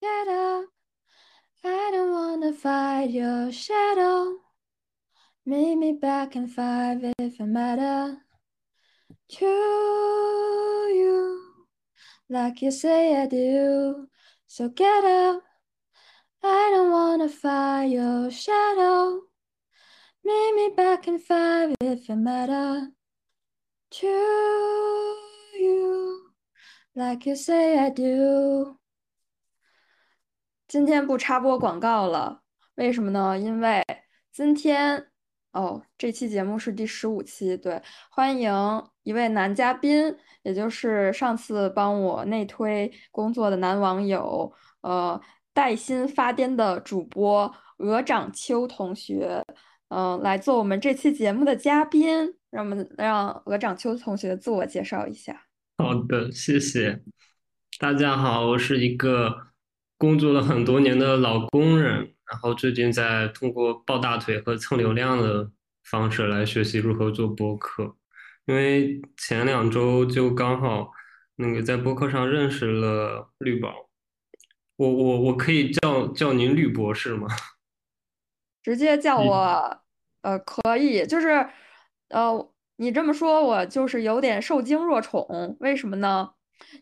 get up. I don't wanna fight your shadow. Meet me back in five if it matter to you, like you say I do. So get up. I don't wanna fight your shadow. Meet me back in five if it matter to you, like you say I do. 今天不插播广告了，为什么呢？因为今天哦，这期节目是第十五期，对，欢迎一位男嘉宾，也就是上次帮我内推工作的男网友，呃，带薪发癫的主播鹅掌秋同学，嗯，来做我们这期节目的嘉宾。让我们让鹅掌秋同学自我介绍一下。好的，谢谢。大家好，我是一个工作了很多年的老工人，然后最近在通过抱大腿和蹭流量的方式来学习如何做播客。因为前两周就刚好那个在播客上认识了绿宝，我我我可以叫叫您绿博士吗？直接叫我，呃，可以，就是。呃，你这么说，我就是有点受惊若宠。为什么呢？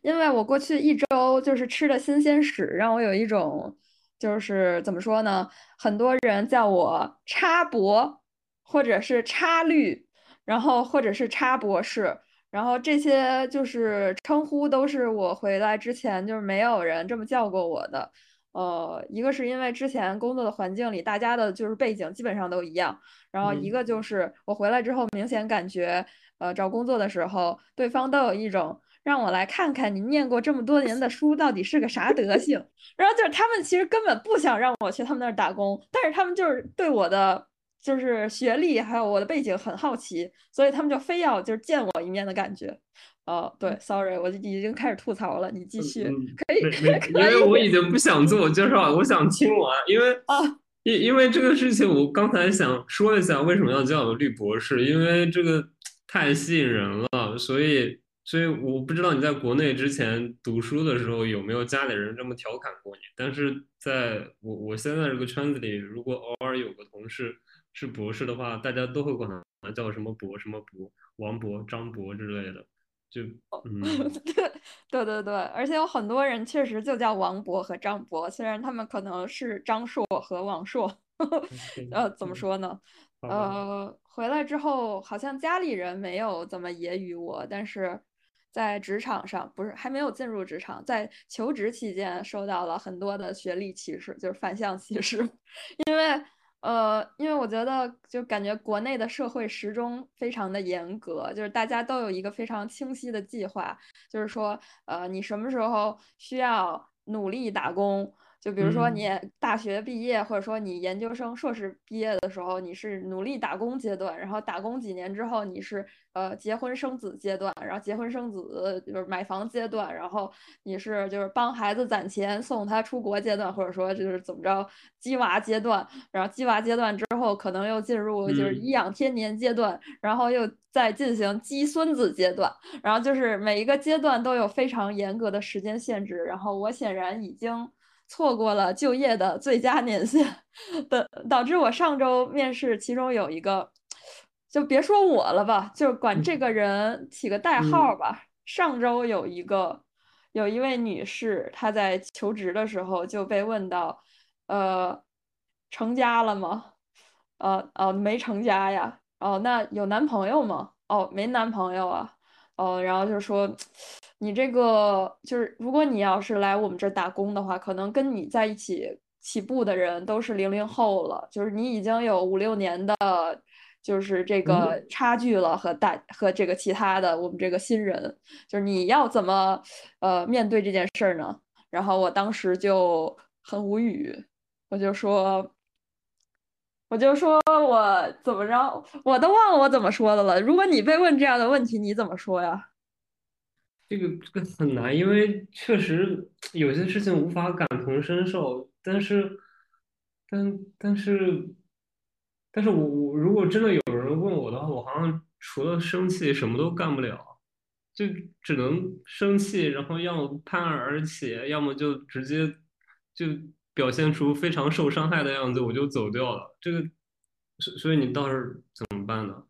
因为我过去一周就是吃的新鲜屎，让我有一种就是怎么说呢？很多人叫我插博，或者是插绿，然后或者是插博士，然后这些就是称呼都是我回来之前就是没有人这么叫过我的。呃，一个是因为之前工作的环境里，大家的就是背景基本上都一样，然后一个就是我回来之后，明显感觉，呃，找工作的时候，对方都有一种让我来看看你念过这么多年的书到底是个啥德行，然后就是他们其实根本不想让我去他们那儿打工，但是他们就是对我的就是学历还有我的背景很好奇，所以他们就非要就是见我一面的感觉。哦，对，sorry，我已经开始吐槽了，你继续，可以，可以，因为我已经不想自我介绍了，我想听完，因为啊，因因为这个事情，我刚才想说一下为什么要叫我绿博士，因为这个太吸引人了，所以，所以我不知道你在国内之前读书的时候有没有家里人这么调侃过你，但是在我我现在这个圈子里，如果偶尔有个同事是博士的话，大家都会管他叫什么博什么博，王博、张博之类的。就嗯，对对对对，而且有很多人确实就叫王博和张博，虽然他们可能是张硕和王硕，呃，怎么说呢？呃，回来之后好像家里人没有怎么揶揄我，但是在职场上不是还没有进入职场，在求职期间受到了很多的学历歧视，就是反向歧视，因为。呃，因为我觉得，就感觉国内的社会时钟非常的严格，就是大家都有一个非常清晰的计划，就是说，呃，你什么时候需要努力打工。就比如说你大学毕业，或者说你研究生、硕士毕业的时候，你是努力打工阶段，然后打工几年之后，你是呃结婚生子阶段，然后结婚生子就是买房阶段，然后你是就是帮孩子攒钱送他出国阶段，或者说就是怎么着鸡娃阶段，然后鸡娃阶段之后可能又进入就是颐养天年阶段，然后又再进行鸡孙子阶段，然后就是每一个阶段都有非常严格的时间限制，然后我显然已经。错过了就业的最佳年限 的，导致我上周面试，其中有一个，就别说我了吧，就管这个人起个代号吧。上周有一个，有一位女士，她在求职的时候就被问到，呃，成家了吗？呃，哦，没成家呀。哦，那有男朋友吗？哦，没男朋友啊。哦，然后就说。你这个就是，如果你要是来我们这儿打工的话，可能跟你在一起起步的人都是零零后了，就是你已经有五六年的，就是这个差距了和大和这个其他的我们这个新人，就是你要怎么呃面对这件事儿呢？然后我当时就很无语，我就说，我就说我怎么着，我都忘了我怎么说的了。如果你被问这样的问题，你怎么说呀？这个这个很难，因为确实有些事情无法感同身受。但是，但但是，但是我我如果真的有人问我的话，我好像除了生气什么都干不了，就只能生气，然后要么攀而而起，要么就直接就表现出非常受伤害的样子，我就走掉了。这个，所所以你倒是怎么办呢？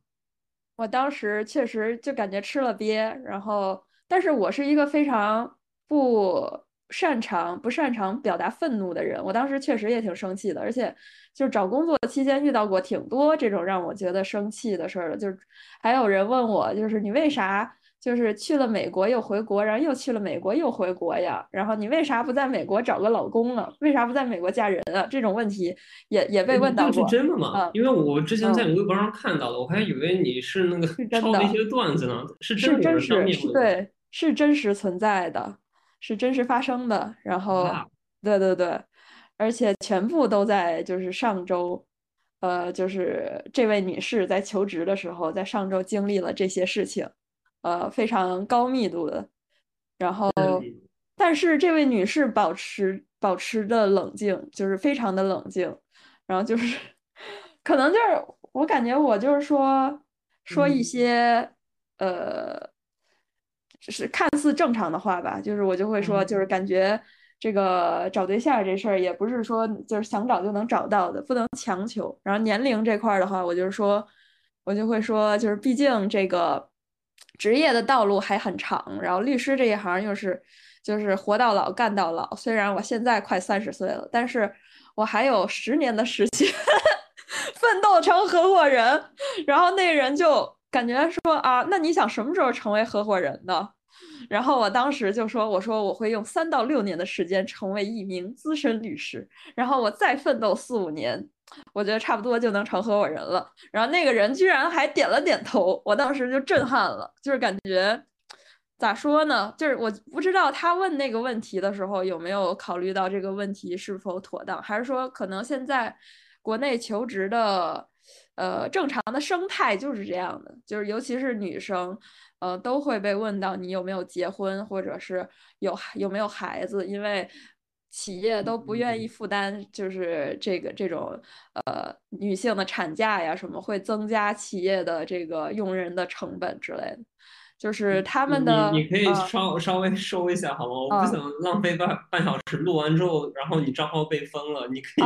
我当时确实就感觉吃了瘪，然后，但是我是一个非常不擅长、不擅长表达愤怒的人。我当时确实也挺生气的，而且就是找工作期间遇到过挺多这种让我觉得生气的事儿的。就是还有人问我，就是你为啥就是去了美国又回国，然后又去了美国又回国呀？然后你为啥不在美国找个老公呢？为啥不在美国嫁人啊？这种问题也也被问到过。是真的吗？因为我之前在微博上看到了，我还以为你是那个抄的一些段子呢。是真实，对，是真实存在的。是真实发生的，然后，对对对，而且全部都在就是上周，呃，就是这位女士在求职的时候，在上周经历了这些事情，呃，非常高密度的，然后，但是这位女士保持保持的冷静，就是非常的冷静，然后就是，可能就是我感觉我就是说说一些，呃。是看似正常的话吧，就是我就会说，就是感觉这个找对象这事儿也不是说就是想找就能找到的，不能强求。然后年龄这块儿的话，我就是说，我就会说，就是毕竟这个职业的道路还很长，然后律师这一行又是就是活到老干到老。虽然我现在快三十岁了，但是我还有十年的时间 奋斗成合伙人。然后那人就。感觉说啊，那你想什么时候成为合伙人呢？然后我当时就说，我说我会用三到六年的时间成为一名资深律师，然后我再奋斗四五年，我觉得差不多就能成合伙人了。然后那个人居然还点了点头，我当时就震撼了，就是感觉咋说呢？就是我不知道他问那个问题的时候有没有考虑到这个问题是否妥当，还是说可能现在国内求职的。呃，正常的生态就是这样的，就是尤其是女生，呃，都会被问到你有没有结婚，或者是有有没有孩子，因为企业都不愿意负担，就是这个这种呃女性的产假呀什么，会增加企业的这个用人的成本之类的。就是他们的，你你可以稍稍微收一下好吗？我不想浪费半半小时录完之后，然后你账号被封了。你可以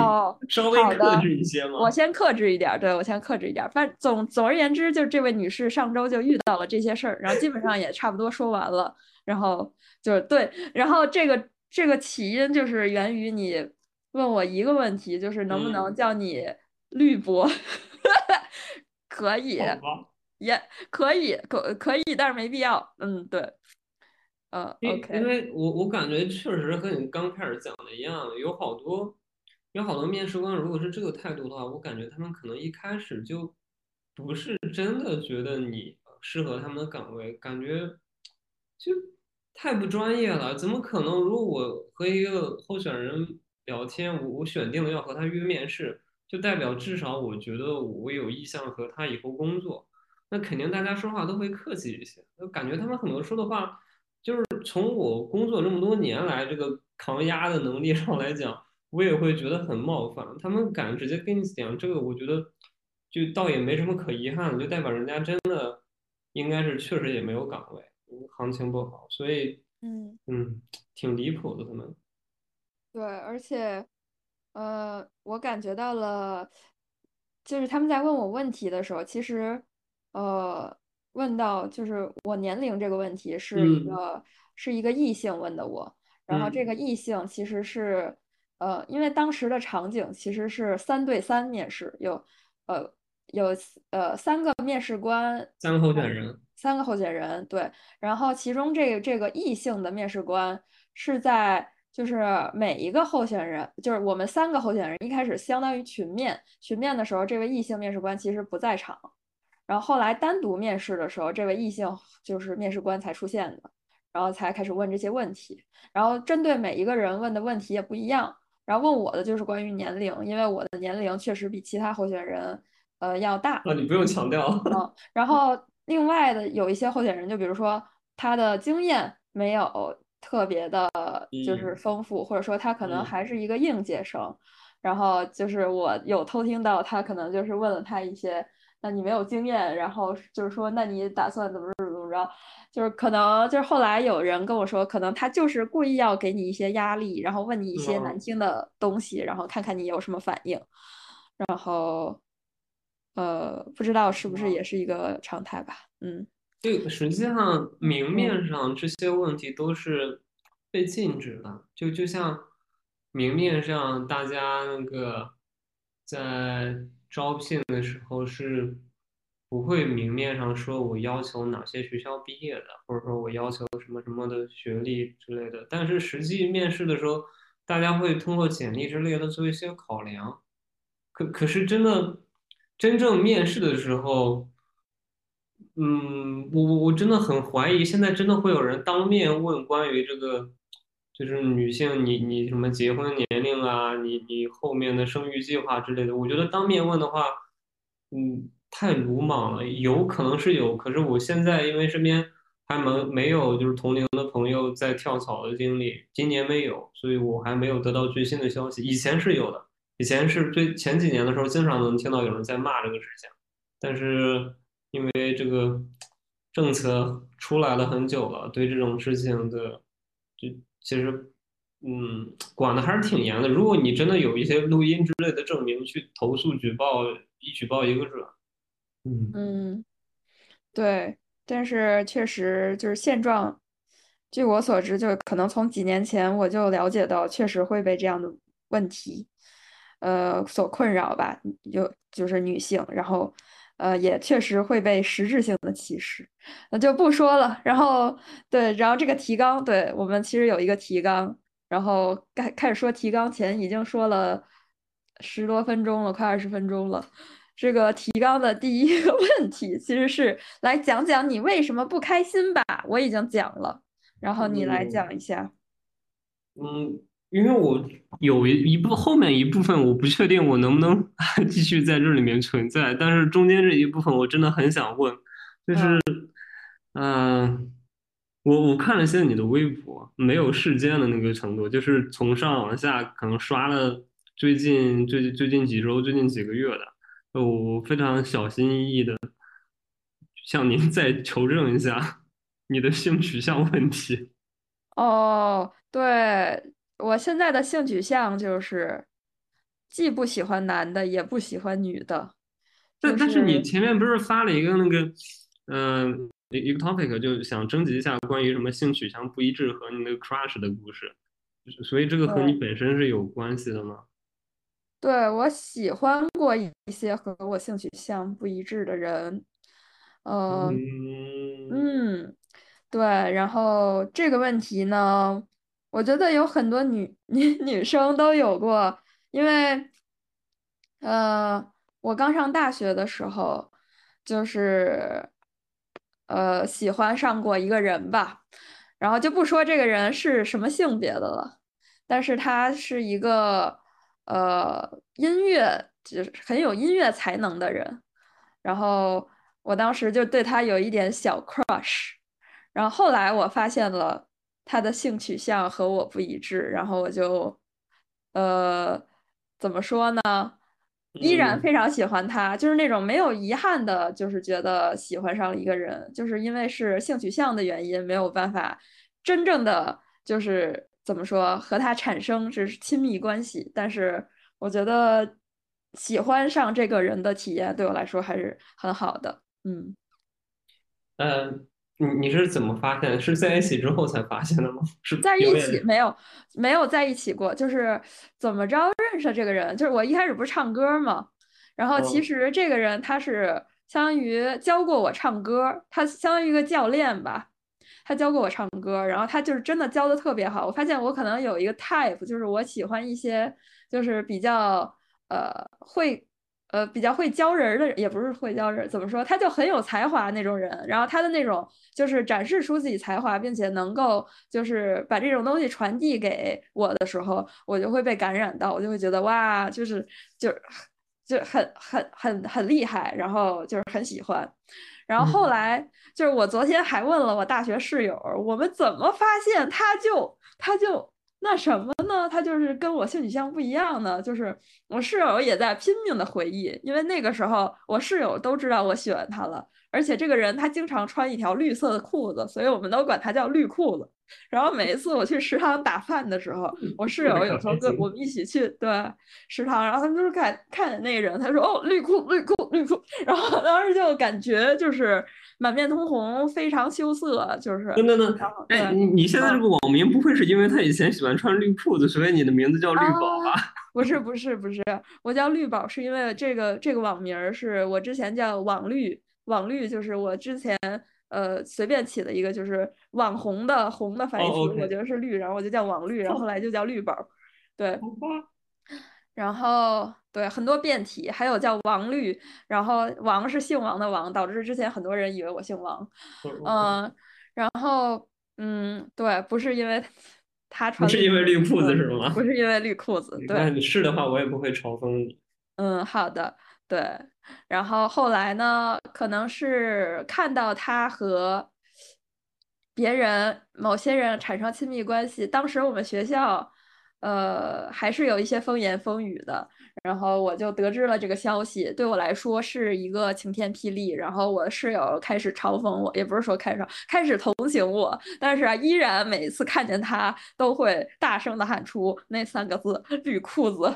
稍微克制一些吗？我先克制一点，对我先克制一点。反总总而言之，就是这位女士上周就遇到了这些事儿，然后基本上也差不多说完了。然后就是对，然后这个这个起因就是源于你问我一个问题，就是能不能叫你绿博？可以。也可以，可可以，但是没必要。嗯，对，呃，OK。因为我我感觉确实和你刚开始讲的一样，有好多有好多面试官，如果是这个态度的话，我感觉他们可能一开始就不是真的觉得你适合他们的岗位，感觉就太不专业了。怎么可能？如果我和一个候选人聊天，我我选定了要和他约面试，就代表至少我觉得我有意向和他以后工作。那肯定，大家说话都会客气一些。我感觉他们很多说的话，就是从我工作这么多年来这个抗压的能力上来讲，我也会觉得很冒犯。他们敢直接跟你讲这个，我觉得就倒也没什么可遗憾的，就代表人家真的应该是确实也没有岗位，行情不好，所以嗯嗯，挺离谱的他们。对，而且呃，我感觉到了，就是他们在问我问题的时候，其实。呃，问到就是我年龄这个问题，是一个是一个异性问的我，然后这个异性其实是呃，因为当时的场景其实是三对三面试，有呃有呃三个面试官，三个候选人，三个候选人对，然后其中这这个异性的面试官是在就是每一个候选人，就是我们三个候选人一开始相当于群面，群面的时候，这位异性面试官其实不在场。然后后来单独面试的时候，这位异性就是面试官才出现的，然后才开始问这些问题。然后针对每一个人问的问题也不一样。然后问我的就是关于年龄，因为我的年龄确实比其他候选人呃要大。那你不用强调。嗯。然后另外的有一些候选人，就比如说他的经验没有特别的，就是丰富，或者说他可能还是一个应届生。然后就是我有偷听到他可能就是问了他一些。那你没有经验，然后就是说，那你打算怎么怎么怎么着？就是可能就是后来有人跟我说，可能他就是故意要给你一些压力，然后问你一些难听的东西，然后看看你有什么反应。然后，呃，不知道是不是也是一个常态吧？嗯，这实际上明面上这些问题都是被禁止的，就就像明面上大家那个在招聘的时候是。不会明面上说我要求哪些学校毕业的，或者说我要求什么什么的学历之类的，但是实际面试的时候，大家会通过简历之类的做一些考量。可可是真的，真正面试的时候，嗯，我我真的很怀疑，现在真的会有人当面问关于这个，就是女性你你什么结婚年龄啊，你你后面的生育计划之类的，我觉得当面问的话，嗯。太鲁莽了，有可能是有，可是我现在因为身边还没没有就是同龄的朋友在跳槽的经历，今年没有，所以我还没有得到最新的消息。以前是有的，以前是最前几年的时候，经常能听到有人在骂这个事情，但是因为这个政策出来了很久了，对这种事情的就其实嗯管的还是挺严的。如果你真的有一些录音之类的证明，去投诉举报一举报一个准。嗯嗯，对，但是确实就是现状。据我所知，就可能从几年前我就了解到，确实会被这样的问题，呃，所困扰吧。有就是女性，然后，呃，也确实会被实质性的歧视。那就不说了。然后，对，然后这个提纲，对我们其实有一个提纲，然后开开始说提纲前已经说了十多分钟了，快二十分钟了。这个提纲的第一个 问题其实是来讲讲你为什么不开心吧？我已经讲了，然后你来讲一下。嗯，因为我有一一部后面一部分我不确定我能不能 继续在这里面存在，但是中间这一部分我真的很想问，就是，嗯，我我看了一下你的微博，没有世间的那个程度，就是从上往下可能刷了最近最最近几周、最近几个月的。我非常小心翼翼的向您 再求证一下 你的性取向问题。哦，对，我现在的性取向就是既不喜欢男的，也不喜欢女的。但但是你前面不是发了一个那个，嗯，一一个 topic，就想征集一下关于什么性取向不一致和你那个 crush 的故事，所以这个和你本身是有关系的吗？对，我喜欢过一些和我性取向不一致的人，嗯嗯，对，然后这个问题呢，我觉得有很多女 女女生都有过，因为，呃，我刚上大学的时候，就是，呃，喜欢上过一个人吧，然后就不说这个人是什么性别的了，但是他是一个。呃，音乐就是很有音乐才能的人，然后我当时就对他有一点小 crush，然后后来我发现了他的性取向和我不一致，然后我就，呃，怎么说呢？依然非常喜欢他，就是那种没有遗憾的，就是觉得喜欢上了一个人，就是因为是性取向的原因，没有办法真正的就是。怎么说和他产生是亲密关系，但是我觉得喜欢上这个人的体验对我来说还是很好的。嗯，嗯，你你是怎么发现？是在一起之后才发现的吗？是在一起没有没有在一起过，就是怎么着认识这个人？就是我一开始不是唱歌嘛，然后其实这个人他是相当于教过我唱歌，他相当于一个教练吧。他教过我唱歌，然后他就是真的教的特别好。我发现我可能有一个 type，就是我喜欢一些就是比较呃会呃比较会教人的，也不是会教人，怎么说？他就很有才华那种人。然后他的那种就是展示出自己才华，并且能够就是把这种东西传递给我的时候，我就会被感染到，我就会觉得哇，就是就就很很很很厉害，然后就是很喜欢。然后后来就是我昨天还问了我大学室友，我们怎么发现他就他就那什么呢？他就是跟我性取向不一样呢，就是我室友也在拼命的回忆，因为那个时候我室友都知道我喜欢他了，而且这个人他经常穿一条绿色的裤子，所以我们都管他叫绿裤子。然后每一次我去食堂打饭的时候，我室友有时候跟我们一起去对食堂，然后他们就是看看见那个人，他说哦绿裤绿裤绿裤，然后当时就感觉就是满面通红，非常羞涩，就是等等等，哎你你现在这个网名不会是因为他以前喜欢穿绿裤子，所以你的名字叫绿宝吧？不是不是不是，我叫绿宝是因为这个这个网名是我之前叫网绿，网绿就是我之前。呃，随便起的一个就是网红的红的反义词，我觉得是绿，然后我就叫网绿，然后后来就叫绿宝，对，然后对很多变体，还有叫王绿，然后王是姓王的王，导致之前很多人以为我姓王，嗯，然后嗯，对，不是因为他穿，不是因为绿裤子是吗？不是因为绿裤子，对，你是的话，我也不会嘲讽你。嗯，好的，对。然后后来呢？可能是看到他和别人某些人产生亲密关系。当时我们学校，呃，还是有一些风言风语的。然后我就得知了这个消息，对我来说是一个晴天霹雳。然后我室友开始嘲讽我，也不是说开始开始同情我，但是啊，依然每次看见他都会大声的喊出那三个字“绿裤子”。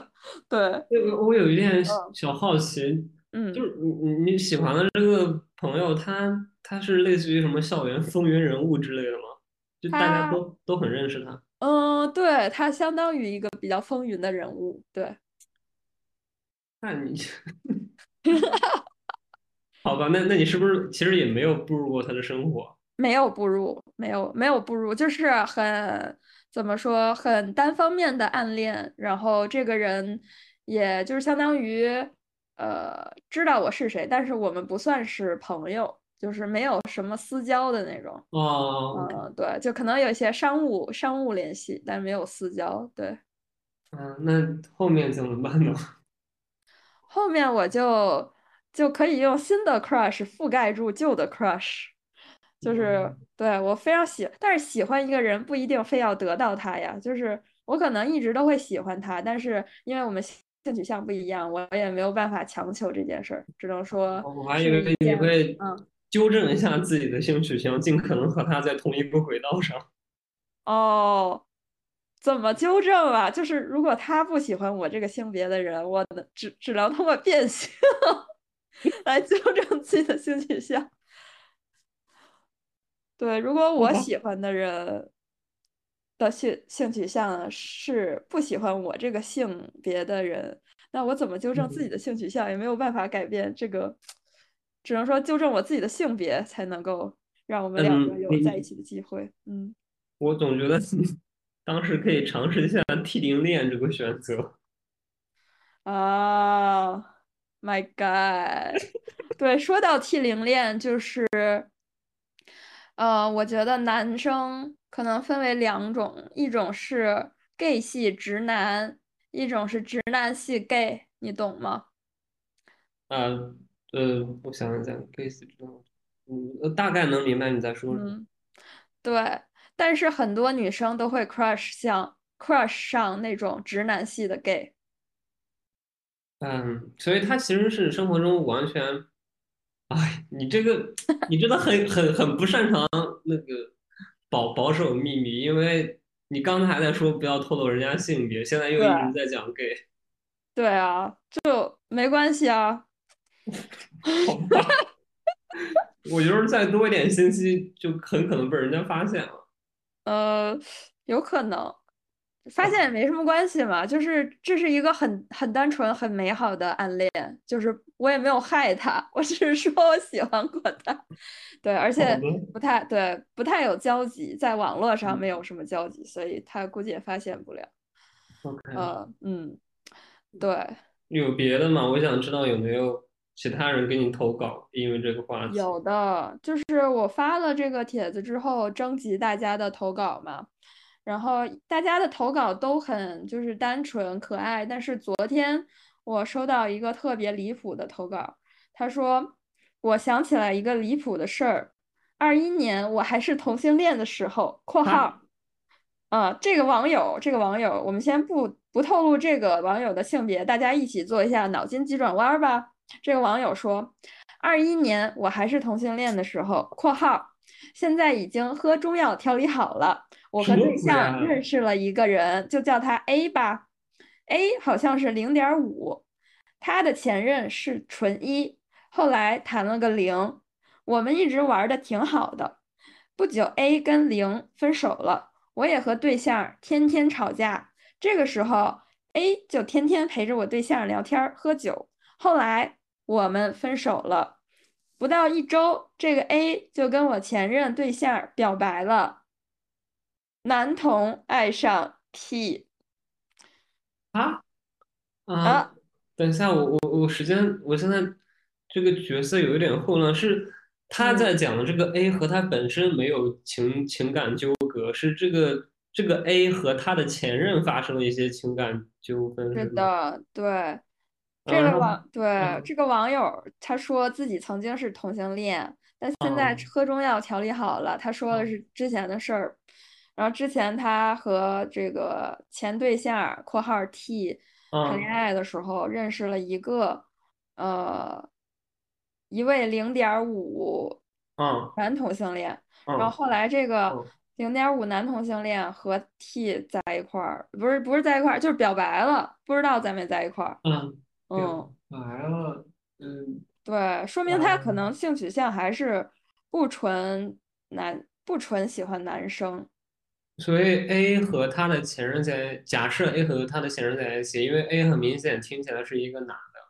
对，我我有一点小好奇。嗯，就是你你你喜欢的这个朋友，他他是类似于什么校园风云人物之类的吗？就大家都都很认识他。嗯，对他相当于一个比较风云的人物。对。那你，好吧，那那你是不是其实也没有步入过他的生活？没有步入，没有没有步入，就是很怎么说，很单方面的暗恋。然后这个人，也就是相当于。呃，知道我是谁，但是我们不算是朋友，就是没有什么私交的那种。哦，嗯，对，就可能有一些商务商务联系，但没有私交。对，嗯，那后面怎么办呢？后面我就就可以用新的 crush 覆盖住旧的 crush，就是对我非常喜，但是喜欢一个人不一定非要得到他呀，就是我可能一直都会喜欢他，但是因为我们。性取向不一样，我也没有办法强求这件事儿，只能说。我还以为你会纠正一下自己的性取向，尽可能和他在同一个轨道上。哦，怎么纠正啊？就是如果他不喜欢我这个性别的人，我只只能通过变性 来纠正自己的性取向。对，如果我喜欢的人。的性性取向是不喜欢我这个性别的人，那我怎么纠正自己的性取向？也没有办法改变这个，只能说纠正我自己的性别，才能够让我们两个有在一起的机会。嗯，我总觉得当时可以尝试一下 T 零恋这个选择。啊，My God！对，说到 T 零恋，就是，呃，我觉得男生。可能分为两种，一种是 gay 系直男，一种是直男系 gay，你懂吗？啊，呃，我想想，gay 系直男，嗯，大概能明白你在说什么。对，但是很多女生都会 crush 像 crush 上那种直男系的 gay。嗯，所以他其实是生活中完全，哎，你这个 你真的很很很不擅长那个。保保守秘密，因为你刚才还在说不要透露人家性别，现在又一直在讲 gay。对啊，就没关系啊。好吧，我觉得再多一点信息，就很可能被人家发现了。呃，有可能。发现也没什么关系嘛，就是这是一个很很单纯、很美好的暗恋，就是我也没有害他，我只是说我喜欢过他，对，而且不太对，不太有交集，在网络上没有什么交集，所以他估计也发现不了。呃，嗯，对。有别的吗？我想知道有没有其他人给你投稿，因为这个话题。有的，就是我发了这个帖子之后，征集大家的投稿嘛。然后大家的投稿都很就是单纯可爱，但是昨天我收到一个特别离谱的投稿，他说我想起来一个离谱的事儿，二一年我还是同性恋的时候（括号啊，这个网友，这个网友，我们先不不透露这个网友的性别，大家一起做一下脑筋急转弯吧。这个网友说，二一年我还是同性恋的时候（括号），现在已经喝中药调理好了。我和对象认识了一个人，就叫他 A 吧。A 好像是零点五，他的前任是纯一，后来谈了个零。我们一直玩的挺好的，不久 A 跟零分手了。我也和对象天天吵架，这个时候 A 就天天陪着我对象聊天喝酒。后来我们分手了，不到一周，这个 A 就跟我前任对象表白了。男同爱上 P 啊啊！等一下，我我我时间，我现在这个角色有一点混乱，是他在讲的这个 A 和他本身没有情情感纠葛。是这个这个 A 和他的前任发生了一些情感纠纷，是的，对，这个网对这个网友他说自己曾经是同性恋，但现在喝中药调理好了。他说的是之前的事儿，然后之前他和这个前对象（括号 T） 谈恋爱的时候认识了一个呃一位零点五男同性恋，然后后来这个。零点五男同性恋和 T 在一块儿，不是不是在一块儿，就是表白了，不知道在没在一块儿。嗯嗯，来了，嗯，对，说明他可能性取向还是不纯男，不纯喜欢男生。所以 A 和他的前任在，假设 A 和他的前任在一起，因为 A 很明显听起来是一个男的，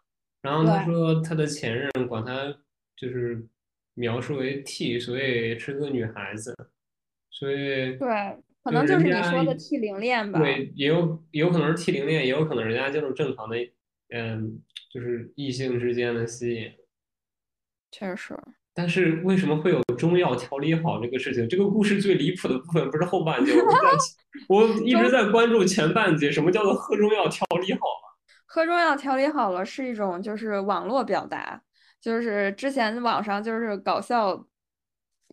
然后他说他的前任管他就是描述为 T，所以是个女孩子。所以对，可能就是你说的 T 零恋吧。对，也有有可能是 T 零恋，也有可能人家就是正常的，嗯，就是异性之间的吸引。确实。但是为什么会有中药调理好这个事情？这个故事最离谱的部分不是后半截，我 一直在关注前半截，什么叫做喝中药调理好了？喝中药调理好了是一种就是网络表达，就是之前网上就是搞笑，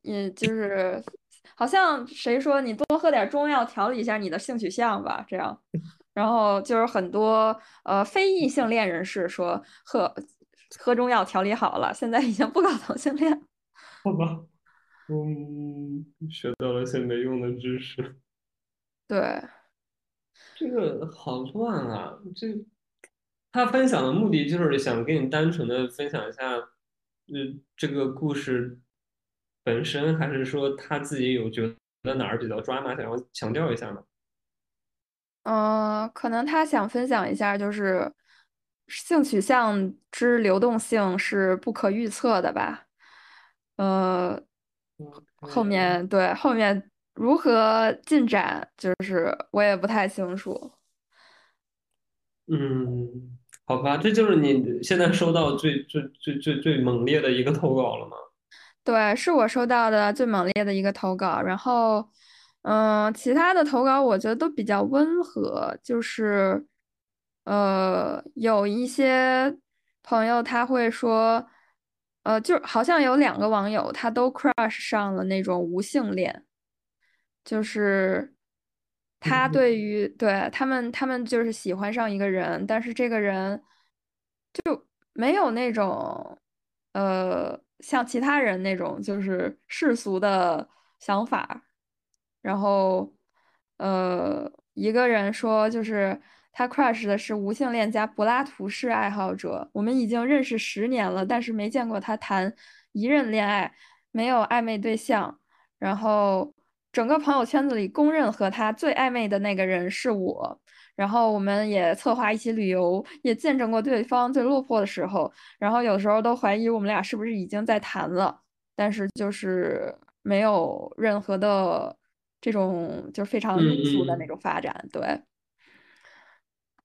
嗯，就是。好像谁说你多喝点中药调理一下你的性取向吧，这样，然后就是很多呃非异性恋人士说喝喝中药调理好了，现在已经不搞同性恋。好吧，嗯，学到了些没用的知识。对，这个好乱啊！这他分享的目的就是想跟你单纯的分享一下，嗯，这个故事。本身还是说他自己有觉得哪儿比较抓马，想要强调一下呢？嗯，可能他想分享一下，就是性取向之流动性是不可预测的吧？呃，后面对后面如何进展，就是我也不太清楚。嗯，好吧，这就是你现在收到最最最最最猛烈的一个投稿了吗？对，是我收到的最猛烈的一个投稿，然后，嗯，其他的投稿我觉得都比较温和，就是，呃，有一些朋友他会说，呃，就好像有两个网友他都 crush 上了那种无性恋，就是他对于对他们他们就是喜欢上一个人，但是这个人就没有那种，呃。像其他人那种就是世俗的想法，然后，呃，一个人说就是他 crush 的是无性恋加柏拉图式爱好者，我们已经认识十年了，但是没见过他谈一任恋爱，没有暧昧对象，然后整个朋友圈子里公认和他最暧昧的那个人是我。然后我们也策划一起旅游，也见证过对方最落魄的时候。然后有时候都怀疑我们俩是不是已经在谈了，但是就是没有任何的这种就是非常低俗的那种发展。对。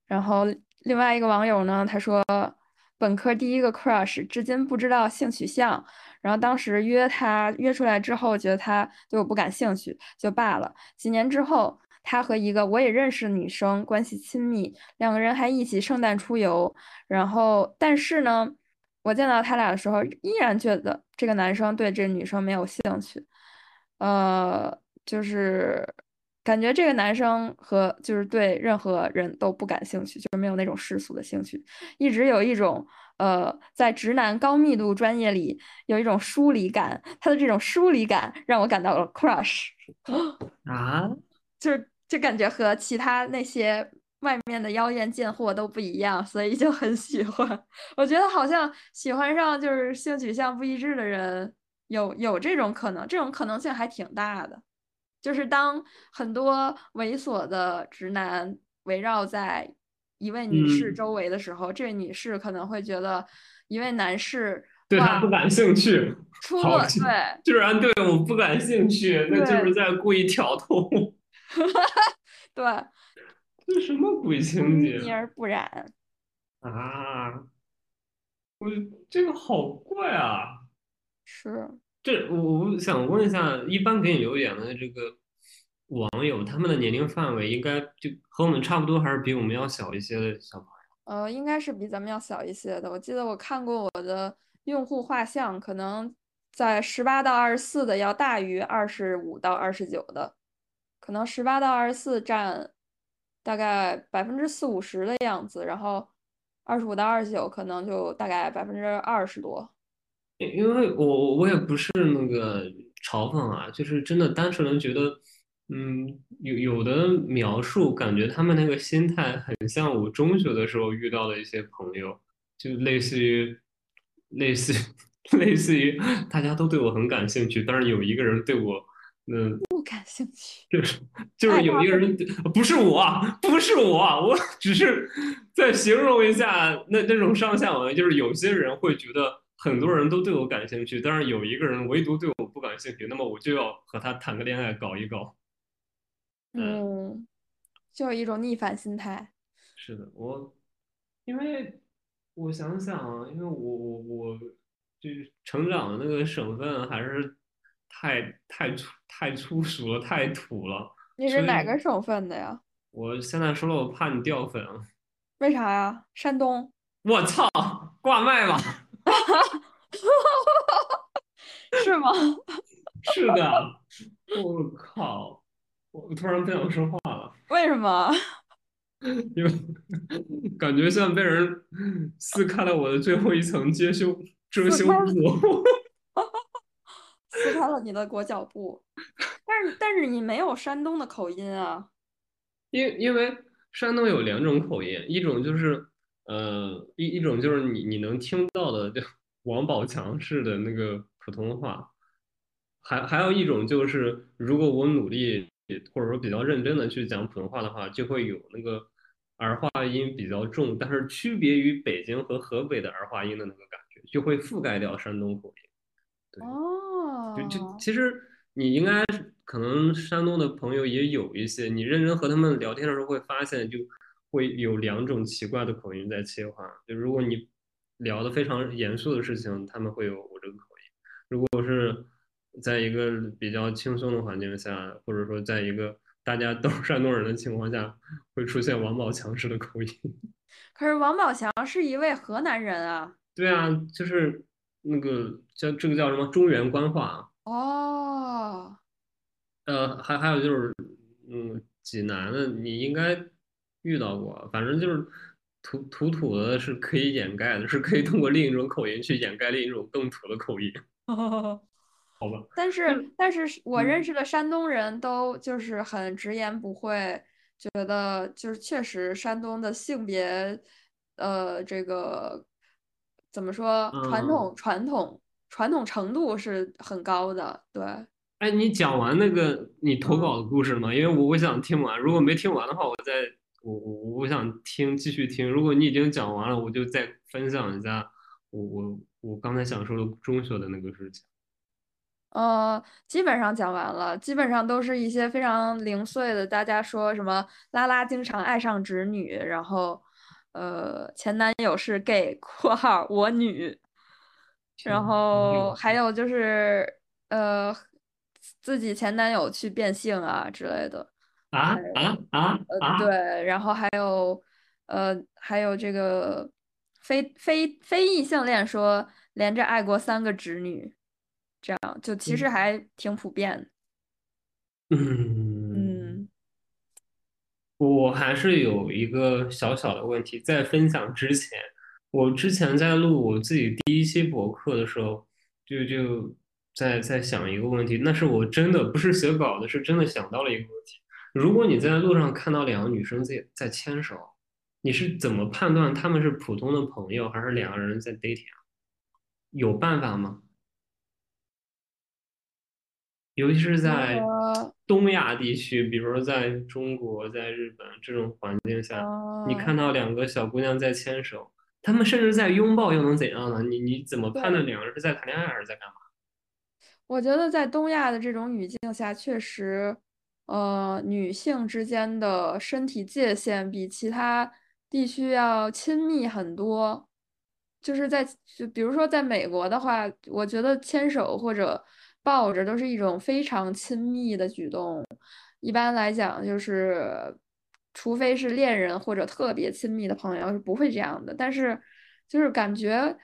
然后另外一个网友呢，他说本科第一个 crush，至今不知道性取向。然后当时约他约出来之后，觉得他对我不感兴趣，就罢了。几年之后。他和一个我也认识的女生关系亲密，两个人还一起圣诞出游。然后，但是呢，我见到他俩的时候，依然觉得这个男生对这个女生没有兴趣。呃，就是感觉这个男生和就是对任何人都不感兴趣，就是没有那种世俗的兴趣，一直有一种呃，在直男高密度专业里有一种疏离感。他的这种疏离感让我感到了 crush 啊，就是就感觉和其他那些外面的妖艳贱货都不一样，所以就很喜欢。我觉得好像喜欢上就是性取向不一致的人，有有这种可能，这种可能性还挺大的。就是当很多猥琐的直男围绕在一位女士周围的时候，这位女士可能会觉得一位男士对她不感兴趣，出了对，居然对我不感兴趣，那就是在故意挑逗。对，这什么鬼情节？而不染啊！我这个好怪啊！是。这我我想问一下，一般给你留言的这个网友，他们的年龄范围应该就和我们差不多，还是比我们要小一些的小朋友？呃，应该是比咱们要小一些的。我记得我看过我的用户画像，可能在十八到二十四的要大于二十五到二十九的，可能十八到二十四占大概百分之四五十的样子，然后二十五到二十九可能就大概百分之二十多。因为我我也不是那个嘲讽啊，就是真的单纯的觉得，嗯，有有的描述感觉他们那个心态很像我中学的时候遇到的一些朋友，就类似于类似 类似于大家都对我很感兴趣，但是有一个人对我，嗯，不感兴趣，就 是就是有一个人不是我，不是我，我只是在形容一下那那种上下文，就是有些人会觉得。很多人都对我感兴趣，但是有一个人唯独对我不感兴趣，那么我就要和他谈个恋爱，搞一搞。嗯，就有一种逆反心态。是的，我因为我想想，因为我我我就成长的那个省份还是太太粗太粗俗了，太土了。你是哪个省份的呀？我现在说了，我怕你掉粉。为啥呀？山东。我操，挂麦吧。哈哈，是吗？是的，我靠，我突然不想说话了。为什么？因为感觉像被人撕开了我的最后一层遮羞遮羞布。撕开了你的裹脚布，但是但是你没有山东的口音啊。因因为山东有两种口音，一种就是。呃，一一种就是你你能听到的，就 王宝强式的那个普通话，还还有一种就是，如果我努力或者说比较认真的去讲普通话的话，就会有那个儿化音比较重，但是区别于北京和河北的儿化音的那个感觉，就会覆盖掉山东口音。哦，就就其实你应该可能山东的朋友也有一些，你认真和他们聊天的时候会发现就。会有两种奇怪的口音在切换，就如果你聊的非常严肃的事情，他们会有我这个口音；如果是在一个比较轻松的环境下，或者说在一个大家都是山东人的情况下，会出现王宝强式的口音。可是王宝强是一位河南人啊。对啊，就是那个叫这个叫什么中原官话。哦。呃，还还有就是，嗯，济南的你应该。遇到过，反正就是土土土的，是可以掩盖的，是可以通过另一种口音去掩盖另一种更土的口音。好吧。但是，但是我认识的山东人都就是很直言不讳，觉得就是确实山东的性别，呃，这个怎么说，传统传统传统程度是很高的。对。哎，你讲完那个你投稿的故事了吗？因为我我想听完，如果没听完的话，我再。我我我想听继续听，如果你已经讲完了，我就再分享一下我我我刚才想说的中学的那个事情。呃，基本上讲完了，基本上都是一些非常零碎的，大家说什么拉拉经常爱上侄女，然后呃前男友是 gay（ 括号我女），然后还有就是呃自己前男友去变性啊之类的。啊啊啊！呃，对，然后还有，呃，还有这个非非非异性恋说连着爱过三个侄女，这样就其实还挺普遍。嗯嗯，我还是有一个小小的问题，在分享之前，我之前在录我自己第一期博客的时候，就就在在想一个问题，那是我真的不是写稿的，是真的想到了一个问题。如果你在路上看到两个女生在在牵手，你是怎么判断她们是普通的朋友，还是两个人在 dating 啊？有办法吗？尤其是在呃，东亚地区，比如说在中国、在日本这种环境下，你看嗯，到两个小姑娘在牵手，她们甚至在拥抱，又能怎样呢？你你怎么判。断两个人是在谈恋爱还是在干嘛？我觉得在东亚的这种语境下，确实，呃，女性之间的身体界限比其他地区要亲密很多。就是在，就比如说在美国的话，我觉得牵手或者抱着都是一种非常亲密的举动。一般来讲，就是除非是恋人或者特别亲密的朋友，是不会这样的。但是，就是感觉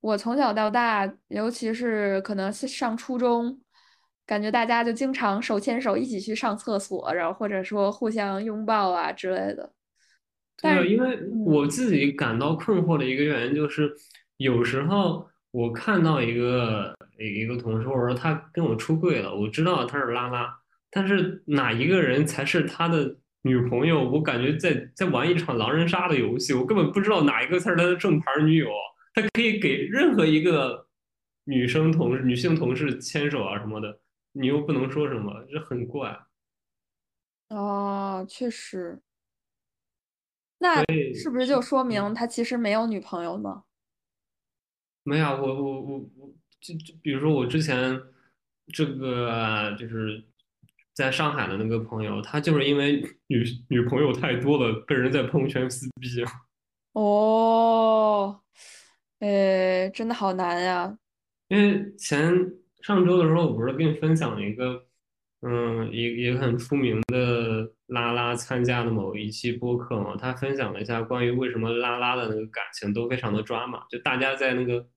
我从小到大，尤其是可能是上初中，感觉大家就经常手牵手一起去上厕所，然后或者说互相拥抱啊之类的。对因为我嗯，自己感到困惑的一个原因就是，有时候我看到一个一个同事，或者说他跟我出柜了，我知道他是拉拉，但是哪一个人才是他的女朋友，我感觉在在玩一场狼人杀的游戏，我根本不知道哪一个才是他的正牌女友。他可以给任何一个女生同事、女性同事牵手啊什么的，你又不能说什么，这很怪。哦，确实。那是不是就说明嗯他其实没有女朋友呢？没有，我我我我，就就比如说我之前这个就是在上海的那个朋友，他就是因为女女朋友太多了，被人在朋友圈撕逼。哦，哎，真的好难呀。因为前上周的时候，我不是跟你分享了一个，嗯，一一个很出名的拉拉参加的某一期播客嘛，他分享了一下关于为什么拉拉的那个感情都非常的抓马，就大家在那个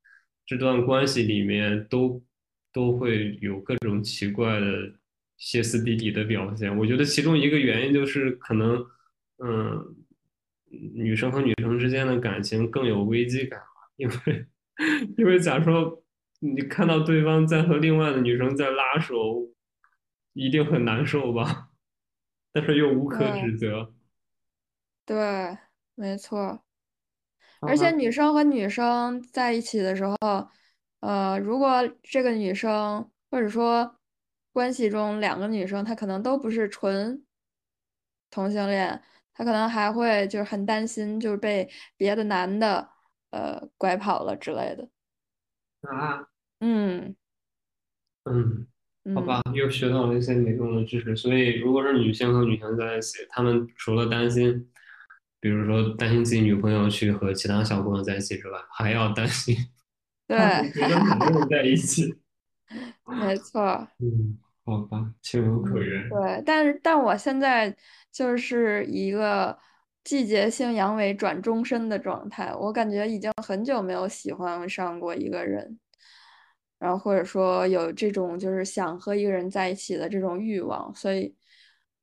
这段关系里面都都会有各种奇怪的歇斯底里的表现。我觉得其中一个原因就是可能，嗯，女生和女生之间的感情更有危机感。因为 因为假如说你看到对方在和另外的女生在拉手，一定很难受吧？但是又无可指责，对，没错。而且？女生和女生在一起的时候，呃，如果这个女生或者说关系中两个女生，她可能都不是纯同性恋，她可能还会就是很担心，就是被别的男的呃拐跑了之类的。啊，嗯嗯，好嗯，吧，又学到了一些没用的知识。所以，如果是女性和女性在一起，她们除了担心，比如说担心自己女朋友去和其他小姑娘在一起之外，还要担心 对，别的男人在一起。没错。嗯，好吧，情有可嗯，原。对，但是但我现在就是一个季节性阳痿转终身的状态，我感觉已经很久没有喜欢上过一个人，然后或者说有这种就是想和一个人在一起的这种欲望，所以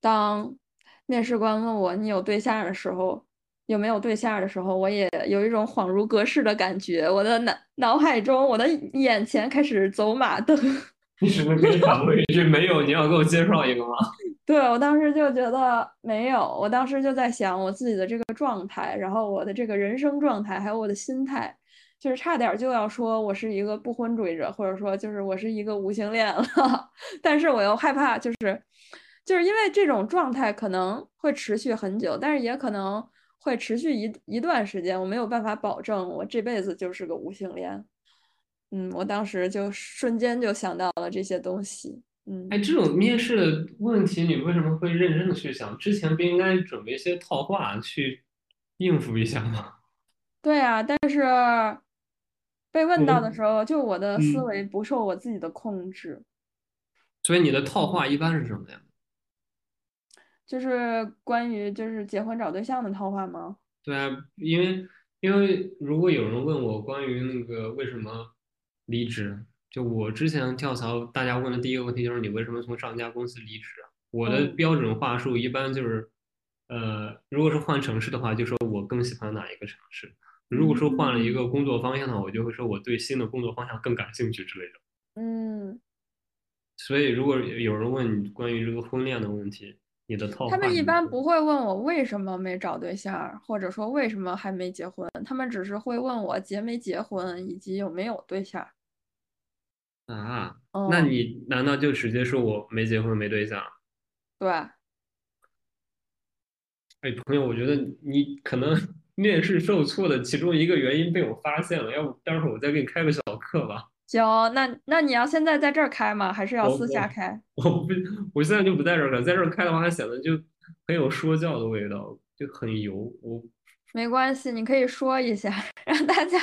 当面试官问我你有对象的时候，有没有对象的时候，我也有一种恍如隔世的感觉，我的脑脑海中，我的眼前开始走马灯。你是不是跟反馈一句没有？你要给我介绍一个吗？对，我当时就觉得没有，我当时就在想我自己的这个状态，然后我的这个人生状态，还有我的心态，就是差点就要说我是一个不婚主义者，或者说就是我是一个无性恋了，但是我又害怕，就是就是因为这种状态可能会持续很久，但是也可能会持续一一段时间，我没有办法保证我这辈子就是个无性恋。嗯，我当时就瞬间就想到了这些东西。嗯哎，嗯。这种面试的问题，你为什么会认真的去想？之前不应该准备一些套话去应付一下吗？对啊，但是被问到的，时候，就我的思嗯，维不受我自己的控制，所以你的套话一般是什么呀？就是关于就是结婚找对象的套话吗？对啊，因为因为如果有人问我关于那个为什么离职，就我之前跳槽，大家问的第一个问题就是你为什么从上一家公司离职啊？我的嗯，标准话术一般就是呃，如果是换城市的话，就说我更喜欢哪一个城市；如果说换了一嗯个工作方向的话，我就会说我对新的工作方向更感兴趣之类的。嗯，所以，如果有人问你关于这个婚恋的问题，你的套他们一般不会问我为什么没找对象，或者说为什么还没结婚，他们只是会问我结没结婚以及有没有对象。啊？那嗯，你难道就直接说我没结婚没对象？对。哎，朋友，我觉得你可能面试受挫的其中一个原因被我发现了，要不待会儿我再给你开个小课吧。行，那那你要现在在这儿开吗？还是要私下开？我不，我现在就不在这儿开，在这儿开的话，它显得就很有说教的味道，就很油。我没关系，你可以说一下，让大家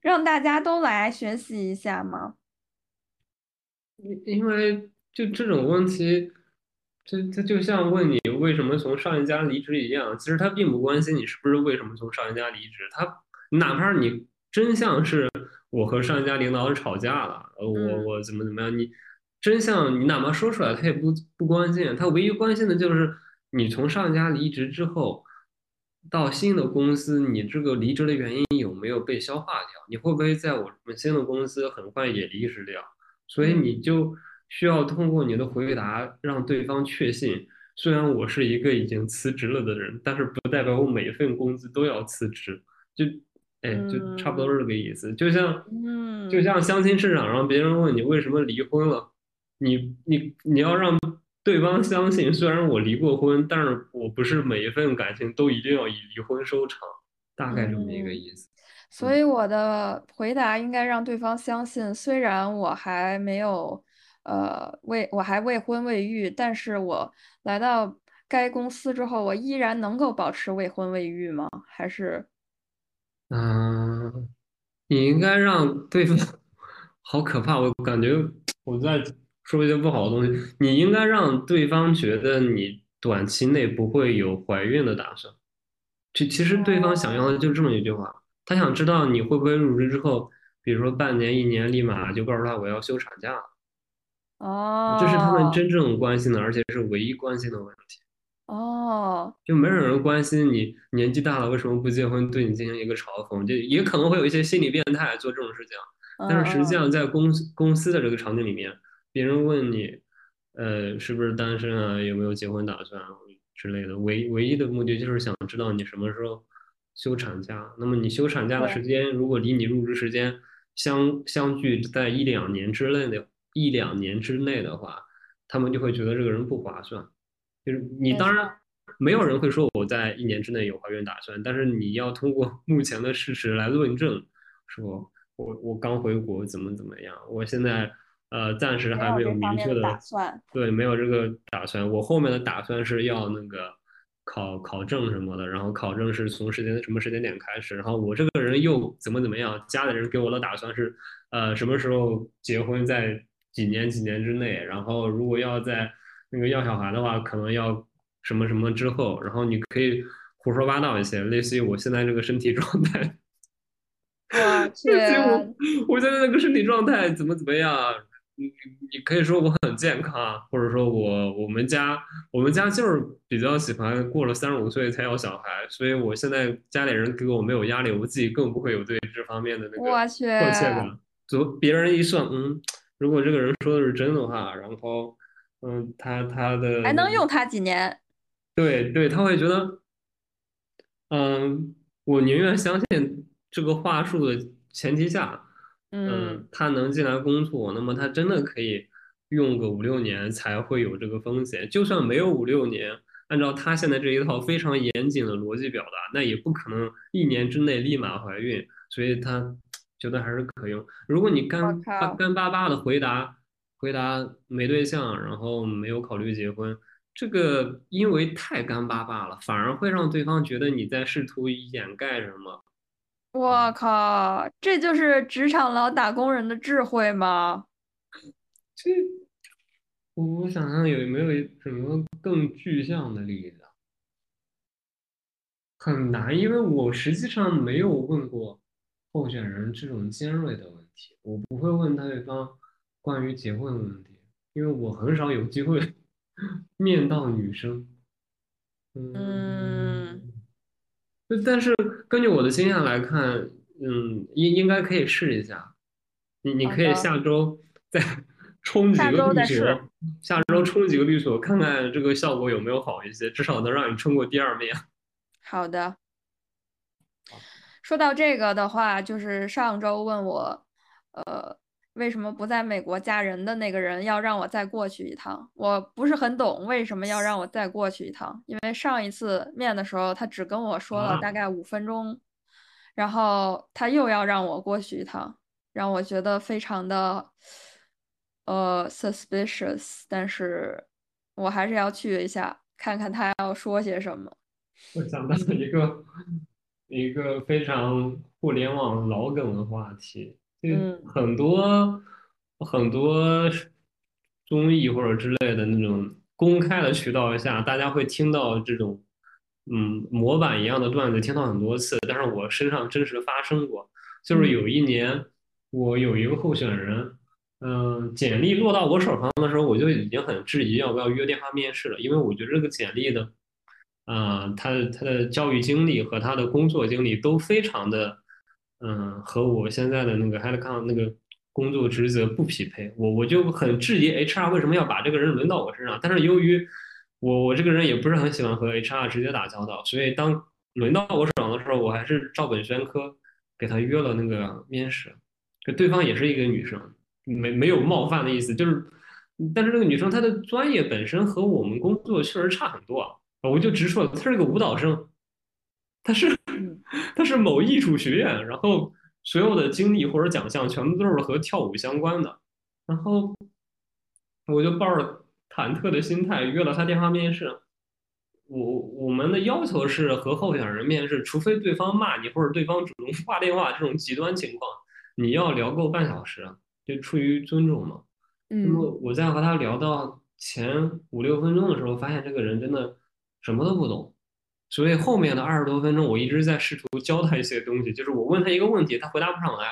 让大家都来学习一下嘛。因因为就这种问题，这这就像问你为什么从上一家离职一样，其实他并不关心你是不是为什么从上一家离职，他哪怕你真相是我和上一家领导吵架了，呃，我嗯我怎么怎么样，你真相你哪怕说出来，他也不不关心，他唯一关心的就是你从上一家离职之后。到新的公司，你这个离职的原因有没有被消化掉？你会不会在我们新的公司很快也离职掉？所以嗯你就需要通过你的回答让对方确信，虽然我是一个已经辞职了的人，但是不代表我每一份工资都要辞职。就，哎，就差不多嗯是这个意思。就像，就嗯像相亲市场上别人问你为什么离婚了，你你你要让对方相信，虽然我离过婚，但是我不是每一份感情都一定要以离婚收场，大概这么一个嗯，意思。嗯。所以我的回答应该让对方相信，虽然我还没有，呃，未我还未婚未育，但是我来到该公司之后，我依然能够保持未婚未育吗？还是，嗯，你应该让对方，好可怕！我感觉我在说一些不好的东西。你应该让对方觉得你短期内不会有怀孕的打算。其其实对方想要的就这么一句话，他想知道你会不会入职之后，比如说半年、一年，立马就告诉他我要休产假，这是他们哦真正关心的，而且是唯一关心的问题。哦，就没有人关心你年纪大了为什么不结婚，对你进行一个嘲讽，就也可能会有一些心理变态做这种事情。嗯但是实际嗯，上，在公公司的这个场景里面，别人问你，呃，是不是单身啊，有没有结婚打算啊之类的，唯唯一的目的就是想知道你什么时候休产假。那么你休产假的时，间，如果离你入职时间相相距在一两年之内的，一两年之内的话，他们就会觉得这个人不划算。就是你当然没有人会说我在一年之内有怀孕打算，但是你要通过 目前的事实来论证，说我我刚回国怎么怎么样，我现在呃暂时还没有明确的算。对没有这个打算，我后面的打算是要那个考考证什么的，然后考证是从时间什么时间点开始，然后我这个人又怎么怎么样，家里人给我的打算是呃什么时候结婚，在几年几年之内，然后如果要在那个要小孩的话，可能要什么什么之后，然后你可以胡说八道一些，类似于我现在这个身体状态 我去，我我现在那个身体状态怎么怎么样，你你可以说我很健康，或者说我我们家我们家就是比较喜欢过了三十五岁才要小孩，所以我现在家里人给我没有压力，我自己更不会有对这方面的那个迫切感。就别人一算，嗯，如果这个人说的是真的话，然后嗯，他他的还能用他几年？对对，他会觉得。嗯，我宁愿相信这个话术的前提下，嗯，嗯，他能进来工作，那么他真的可以用个五六年才会有这个风险。就算没有五六年，按照他现在这一套非常严谨的逻辑表达，那也不可能一年之内立马怀孕，所以他觉得还是可用。如果你干干巴巴的回答回答没对象，然后没有考虑结婚。这个因为太干巴巴了，反而会让对方觉得你在试图掩盖什么。我靠，这就是职场老打工人的智慧吗？这我我想想有没有什么更具象的例子啊？很难，因为我实际上没有问过候选人这种尖锐的问题，我不会问对方关于结婚的问题，因为我很少有机会 面到女生。嗯，但是根据我的经验来看，嗯，应应该可以试一下。你你可以下周再 冲几个律所，下周冲几个律所，看看这个效果有没有好一些，至少能让你冲过第二面。好的。说到这个的话，就是上周问我，呃，为什么不在美国嫁人的那个人要让我再过去一趟？我不是很懂为什么要让我再过去一趟，因为上一次面的时候他只跟我说了大概五分钟，然后他又要让我过去一趟，让我觉得非常的呃 suspicious，但是我还是要去一下，看看他要说些什么。我想到了一个。一个非常互联网老梗的话题，就很多很多综艺或者之类的那种公开的渠道下，大家会听到这种嗯模板一样的段子，听到很多次。但是我身上真实发生过，就是有一年我有一个候选人，嗯，简历落到我手上的时候，我就已经很质疑要不要约电话面试了，因为我觉得这个简历的。啊，他的他的教育经历和他的工作经历都非常的，嗯，和我现在的那个 headcount 那个工作职责不匹配。我我就很质疑 HR 为什么要把这个人轮到我身上。但是由于我我这个人也不是很喜欢和 HR 直接打交道，所以当轮到我手上的时候，我还是照本宣科给他约了那个面试。就对方也是一个女生，没没有冒犯的意思，就是，但是这个女生她的专业本身和我们工作确实差很多啊。我就直说，他是个舞蹈生，他是 他是某艺术学院，然后所有的经历或者奖项全部都是和跳舞相关的，然后我就抱着忐忑的心态约了他电话面试。我我们的要求是和候选人面试，除非对方骂你或者对方主动挂电话这种极端情况，你要聊够半小时，就出于尊重嘛。那么我在和他聊到前五六分钟的时候，发现这个人真的。什么都不懂，所以后面的二十多分钟，我一直在试图教他一些东西。就是我问他一个问题，他回答不上来，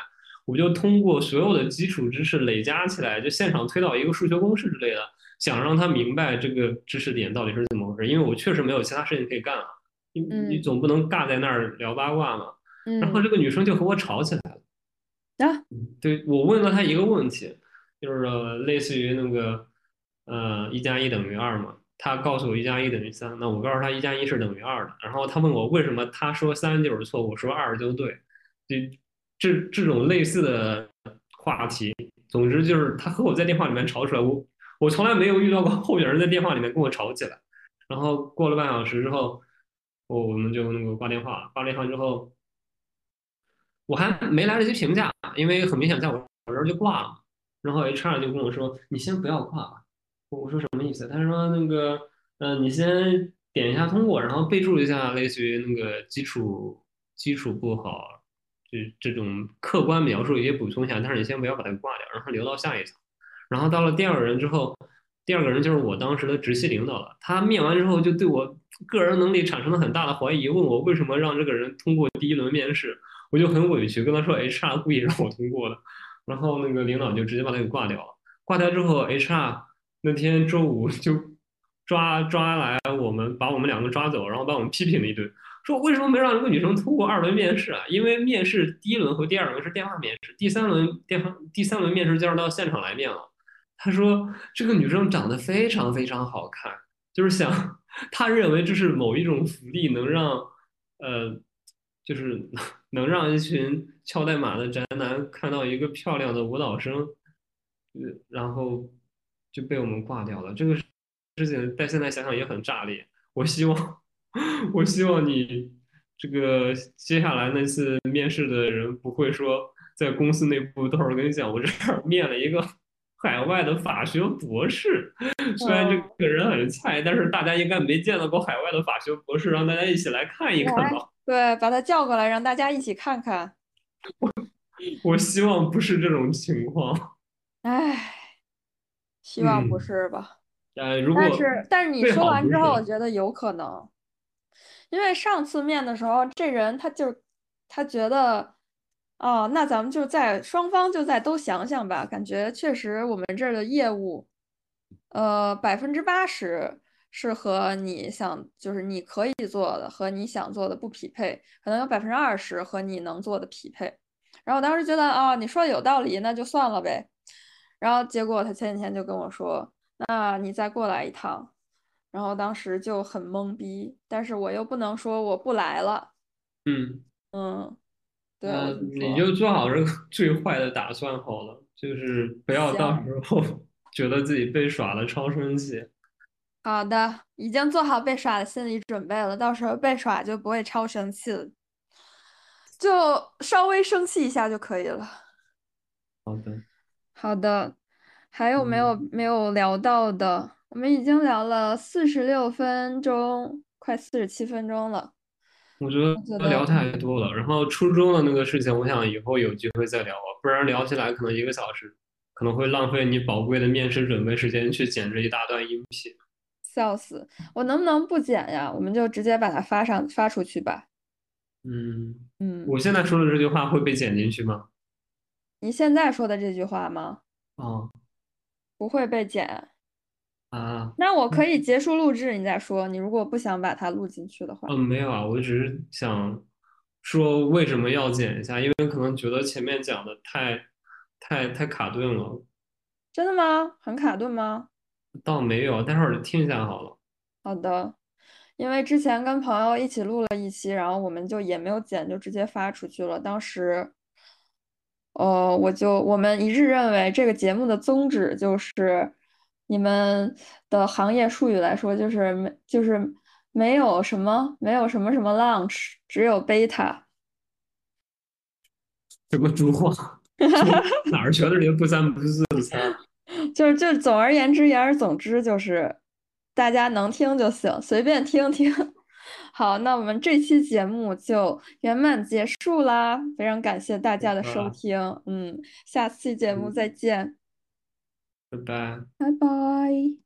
我就通过所有的基础知识累加起来，就现场推导一个数学公式之类的，想让他明白这个知识点到底是怎么回事。因为我确实没有其他事情可以干了，你你总不能尬在那儿聊八卦嘛。然后这个女生就和我吵起来了。啊，对我问了她一个问题，就是类似于那个，呃，一加一等于二嘛。他告诉我一加一等于三，那我告诉他一加一是等于二的。然后他问我为什么他说三就是错，我说二就对。这这这种类似的话题，总之就是他和我在电话里面吵出来。我我从来没有遇到过候选人在电话里面跟我吵起来。然后过了半小时之后，我我们就那个挂电话。挂了电话之后，我还没来得及评价，因为很明显在我我这儿就挂了。然后 HR 就跟我说：“你先不要挂。”我说什么意思？他说那个，嗯，你先点一下通过，然后备注一下，类似于那个基础基础不好，就这种客观描述也补充一下。但是你先不要把它挂掉，然后留到下一层。然后到了第二个人之后，第二个人就是我当时的直系领导了。他面完之后就对我个人能力产生了很大的怀疑，问我为什么让这个人通过第一轮面试。我就很委屈，跟他说 HR 故意让我通过的。然后那个领导就直接把他给挂掉了。挂掉之后，HR。那天周五 就抓抓来我们，把我们两个抓走，然后把我们批评了一顿，说为什么没让这个女生通过二轮面试啊？因为面试第一轮和第二轮是电话面试，第三轮电话第三轮面试就要到现场来面了。他说这个女生长得非常非常好看，就是想他认为这是某一种福利，能让呃，就是能让一群敲代码的宅男看到一个漂亮的舞蹈生，呃，然后。就被我们挂掉了。这个事情，但现在想想也很炸裂。我希望，我希望你这个接下来那次面试的人不会说，在公司内部到时候跟你讲，我这儿面了一个海外的法学博士。虽然这个人很菜，但是大家应该没见到过海外的法学博士，让大家一起来看一看吧。对，把他叫过来，让大家一起看看。我 我希望不是这种情况。唉。希望不是吧？呃，如果但是但是你说完之后，我觉得有可能，因为上次面的时候，这人他就他觉得，哦，那咱们就在双方就在都想想吧。感觉确实我们这儿的业务，呃，百分之八十是和你想就是你可以做的和你想做的不匹配，可能有百分之二十和你能做的匹配。然后我当时觉得啊，你说的有道理，那就算了呗。然后结果他前几天就跟我说，那你再过来一趟。然后当时就很懵逼，但是我又不能说我不来了。嗯嗯，对，你就做好这个 最坏的打算好了，就是不要到时候 觉得自己被耍了，超生气。好的，已经做好被耍的心理准备了，到时候被耍就不会超生气了，就稍微生气一下就可以了。好的，好的，还有没有没有聊到的？我们已经聊了四十六分钟，快四十七分钟了。我觉得聊太多了。然后初中的那个事情，我想以后有机会再聊吧，不然聊起来可能一个小时，可能会浪费你宝贵的面试准备时间去剪这一大段音频。笑死！我能不能不剪呀？我们就直接把它发上发出去吧。嗯嗯，我现在说的这句话会被剪进去吗？你现在说的这句话吗？嗯，不会被剪。啊，那我可以结束录制，你再说。你如果不想把它录进去的话，嗯，没有啊，我只是想说为什么要剪一下，因为可能觉得前面讲的太太太卡顿了。真的吗？很卡顿吗？倒没有，待会儿听一下好了。好的，因为之前跟朋友一起录了一期，然后我们就也没有剪，就直接发出去了。当时，呃，我就我们一致认为这个节目的宗旨就是。你们的行业术语来说，就是没，就是没有什么，没有什么什么 launch，只有 beta。什么猪话？哪儿学的这些不三不四的三？就是，就总而言之，言而总之，就是大家能听就行，随便听听。好，那我们这期节目就圆满结束啦，非常感谢大家的收听，嗯，下期节目再见。拜拜。拜拜。